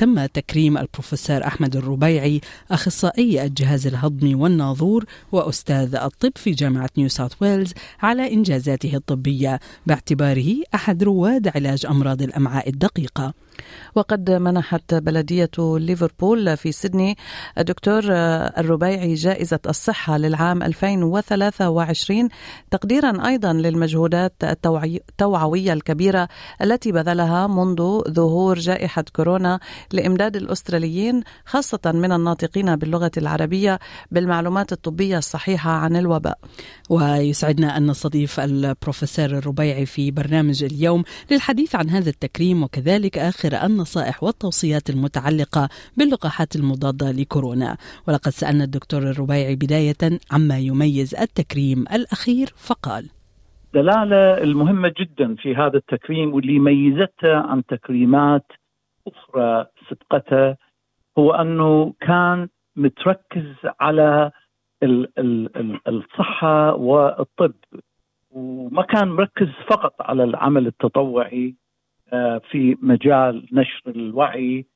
تم تكريم البروفيسور أحمد الربيعي أخصائي الجهاز الهضمي والناظور وأستاذ الطب في جامعة نيو ساوث ويلز على إنجازاته الطبية باعتباره أحد رواد علاج أمراض الأمعاء الدقيقة. وقد منحت بلدية ليفربول في سيدني الدكتور الربيعي جائزة الصحة للعام 2023 تقديرا أيضا للمجهودات التوعوية الكبيرة التي بذلها منذ ظهور جائحة كورونا لإمداد الأستراليين خاصة من الناطقين باللغة العربية بالمعلومات الطبية الصحيحة عن الوباء. ويسعدنا أن نستضيف البروفيسور الربيعي في برنامج اليوم للحديث عن هذا التكريم وكذلك آخر النصائح والتوصيات المتعلقة باللقاحات المضادة لكورونا. ولقد سألنا الدكتور الربيعي بداية عما يميز التكريم الأخير فقال الدلالة المهمة جدا في هذا التكريم واللي ميزته عن تكريمات أخرى سبقته هو أنه كان متركز على الصحة والطب وما كان مركز فقط على العمل التطوعي آه، في مجال نشر الوعي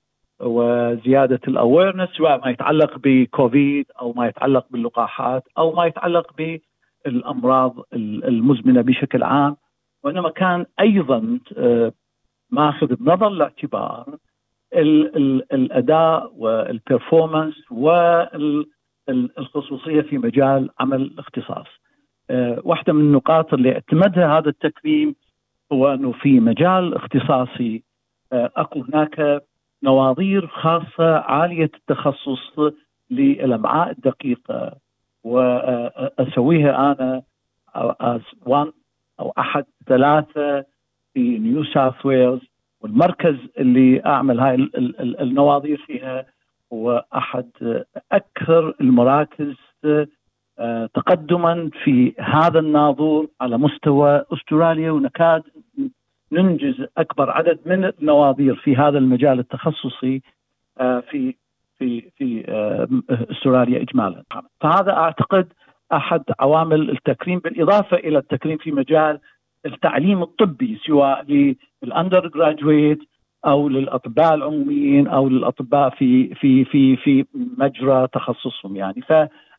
وزيادة ال awareness سواء ما يتعلق بكوفيد أو ما يتعلق باللقاحات أو ما يتعلق بالأمراض المزمنة بشكل عام وإنما كان أيضا آه، ماخذ بنظر الاعتبار الأداء وال performance والخصوصيه في مجال عمل الاختصاص. آه، واحدة من النقاط اللي اعتمدها هذا التكريم هو إنه في مجال اختصاصي آه، أكو هناك نواظير خاصة عالية التخصص للأمعاء الدقيقة واسويها أنا as one of أحد ثلاثة في نيو ساوث ويلز والمركز اللي أعمل هاي النواظير فيها هو أحد أكثر المراكز آه، تقدما في هذا الناظور على مستوى أستراليا ونكاد ننجز أكبر عدد من النواظير في هذا المجال التخصصي آه، في في في آه، أستراليا اجمالا. فهذا أعتقد أحد عوامل التكريم بالإضافة إلى التكريم في مجال التعليم الطبي سواء للاندر جراجويت أو للأطباء العموميين أو للأطباء في في في في مجرى تخصصهم يعني ف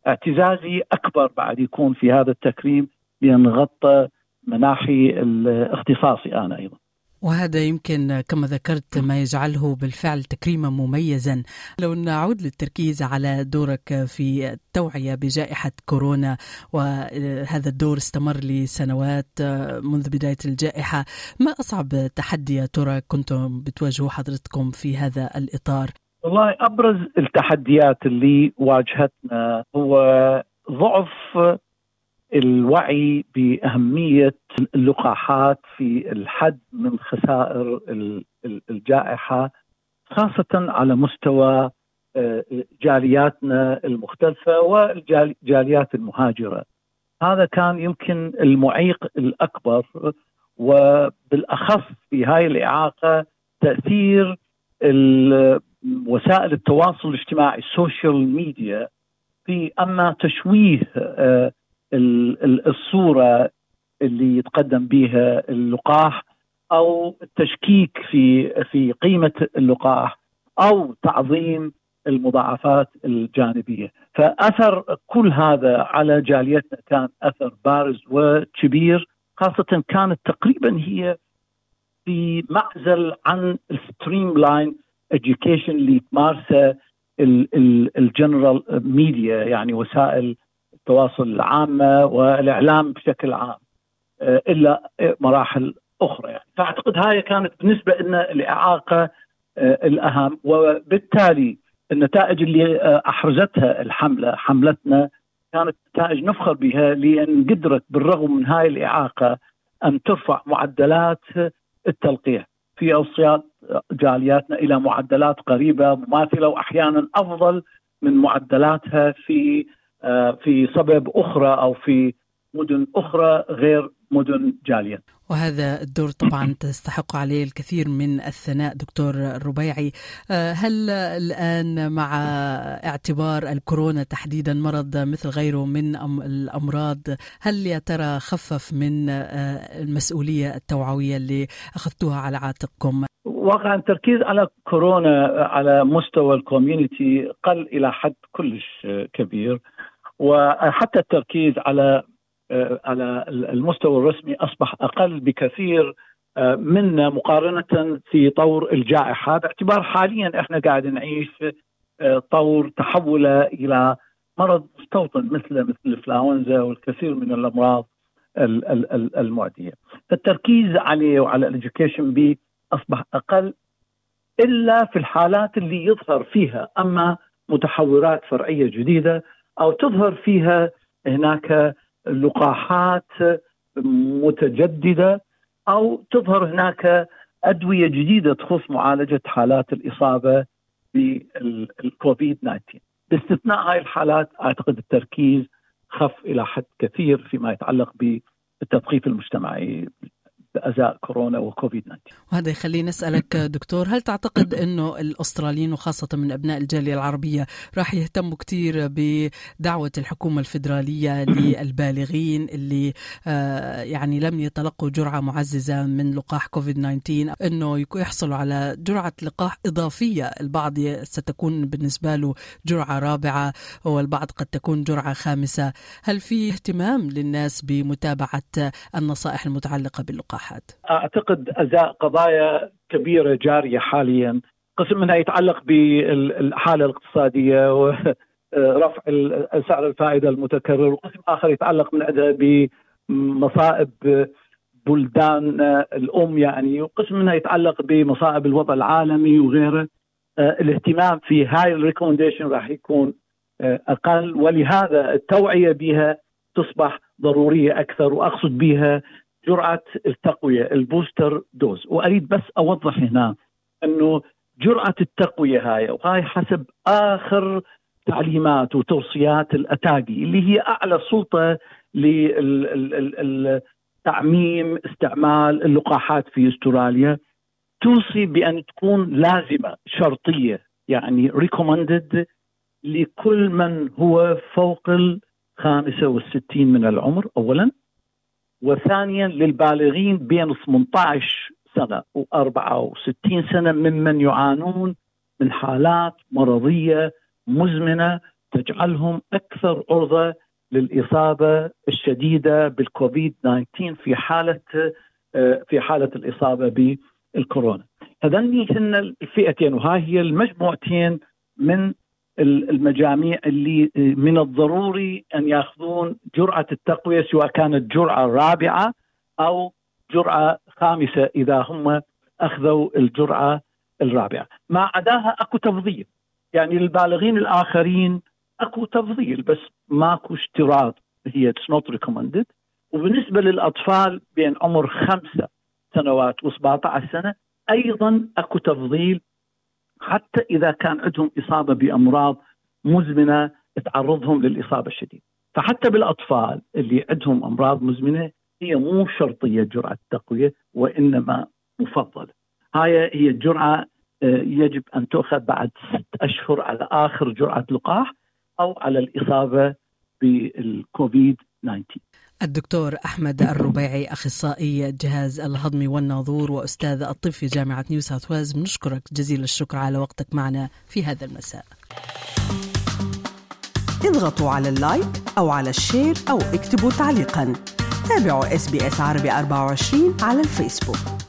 اعتزازي أكبر بعد يكون في هذا التكريم بأن غطى مناحي الاختصاصي أنا أيضا. وهذا يمكن كما ذكرت ما يجعله بالفعل تكريما مميزا. لو نعود للتركيز على دورك في التوعية بجائحة كورونا وهذا الدور استمر لسنوات منذ بداية الجائحة ما أصعب تحدي يا ترى كنتم بتواجهوا حضرتكم في هذا الإطار؟ والله أبرز التحديات اللي واجهتنا هو ضعف الوعي بأهمية اللقاحات في الحد من خسائر الجائحة خاصة على مستوى آه، جالياتنا المختلفة والجاليات المهاجرة. هذا كان يمكن المعيق الأكبر وبالأخص في هاي الإعاقة تأثير وسائل التواصل الاجتماعي ال social media في أما تشويه آه، الصورة اللي يتقدم بها اللقاح أو التشكيك في في قيمة اللقاح أو تعظيم المضاعفات الجانبية، فأثر كل هذا على جاليتنا كان أثر بارز وكبير خاصة كانت تقريبا هي في معزل عن ال streamline اللي تمارسه ال general media يعني وسائل التواصل العامة والإعلام بشكل عام آه، إلا مراحل أخرى يعني. فأعتقد هاي كانت بالنسبة لنا الإعاقة آه، الأهم. وبالتالي النتائج اللي آه، أحرزتها الحملة حملتنا كانت نتائج نفخر بها لأن قدرت بالرغم من هاي الإعاقة أن ترفع معدلات التلقيح. في اوصيات جالياتنا إلى معدلات قريبة مماثلة واحيانا أفضل من معدلاتها في في صبب أخرى أو في مدن أخرى غير مدن جالية. وهذا الدور طبعا تستحق عليه الكثير من الثناء دكتور الربيعي هل الآن مع اعتبار الكورونا تحديدا مرض مثل غيره من الأمراض هل يا ترى خفف من المسؤولية التوعوية اللي أخذتوها على عاتقكم؟ واقعا التركيز على كورونا على مستوى الكوميونتي قل إلى حد كلش كبير. وحتى التركيز على على المستوى الرسمي أصبح أقل بكثير منا مقارنة في طور الجائحة باعتبار حاليا إحنا قاعد نعيش طور تحول إلى مرض مستوطن مثل مثل الانفلونزا والكثير من الأمراض المعدية. التركيز عليه وعلى ال education بيه أصبح أقل إلا في الحالات اللي يظهر فيها أما متحورات فرعية جديدة أو تظهر فيها هناك لقاحات متجددة أو تظهر هناك أدوية جديدة تخص معالجة حالات الإصابة بالكوفيد 19 باستثناء هاي الحالات أعتقد التركيز خف إلى حد كثير فيما يتعلق بالتثقيف المجتمعي. بازاء كورونا وكوفيد 19 وهذا يخليني أسألك دكتور هل تعتقد إنه الأستراليين وخاصة من أبناء الجالية العربية راح يهتموا كثير بدعوة الحكومة الفدراليه للبالغين اللي آه يعني لم يتلقوا جرعة معززة من لقاح كوفيد 19 إنه يحصلوا على جرعة لقاح إضافية؟ البعض ستكون بالنسبة له جرعة رابعة والبعض قد تكون جرعة خامسة. هل في اهتمام للناس بمتابعة النصائح المتعلقة باللقاح؟ الإصلاحات أعتقد أزاء قضايا كبيرة جارية حاليا. قسم منها يتعلق بالحالة الاقتصادية ورفع سعر الفائدة المتكرر وقسم آخر يتعلق من بمصائب بلدان الأم يعني. وقسم منها يتعلق بمصائب الوضع العالمي وغيره. الاهتمام في هاي ال recommendation راح يكون أقل. ولهذا التوعية بها تصبح ضرورية أكثر. وأقصد بها جرعه التقوية ال booster dose. وأريد بس أوضح هنا أنه جرعه التقوية هاي وهاي حسب آخر تعليمات وتوصيات الأتاقي اللي هي أعلى سلطة للتعميم استعمال اللقاحات في أستراليا توصي بأن تكون لازمة شرطية يعني ريكومندد لكل من هو فوق ال 65 من العمر اولا. وثانيا للبالغين بين 18 سنة و64 سنة ممن يعانون من حالات مرضية مزمنة تجعلهم أكثر عرضة للإصابة الشديدة بالكوفيد 19 في حالة في حالة الإصابة بالكورونا. هذني هن الفئتين وهاي هي المجموعتين من المجاميع اللي من الضروري أن ياخذون جرعة التقوية سواء كانت جرعة رابعة أو جرعة خامسة إذا هم أخذوا الجرعة الرابعة، ما عداها أكو تفضيل، يعني للبالغين الآخرين أكو تفضيل بس ماكو اشتراط. هي it's not recommended وبالنسبة للأطفال بين عمر خمسة سنوات و17 سنة أيضا أكو تفضيل حتى إذا كان عندهم إصابة بأمراض مزمنة تعرضهم للإصابة الشديدة. فحتى بالأطفال اللي عندهم أمراض مزمنة هي مو شرطية جرعة التقوية وإنما مفضلة. هاي هي الجرعه يجب أن تؤخذ بعد ست أشهر على آخر جرعة لقاح أو على الإصابة بالكوفيد 19 الدكتور أحمد الربيعي أخصائي الجهاز الهضمي والناظور وأستاذ الطب في جامعة نيو ساوث ويلز. بنشكرك جزيل الشكر على وقتك معنا في هذا المساء. اضغطوا على ال like أو على ال share أو اكتبوا تعليقا. تابعوا إس عربي 24 على الفيسبوك.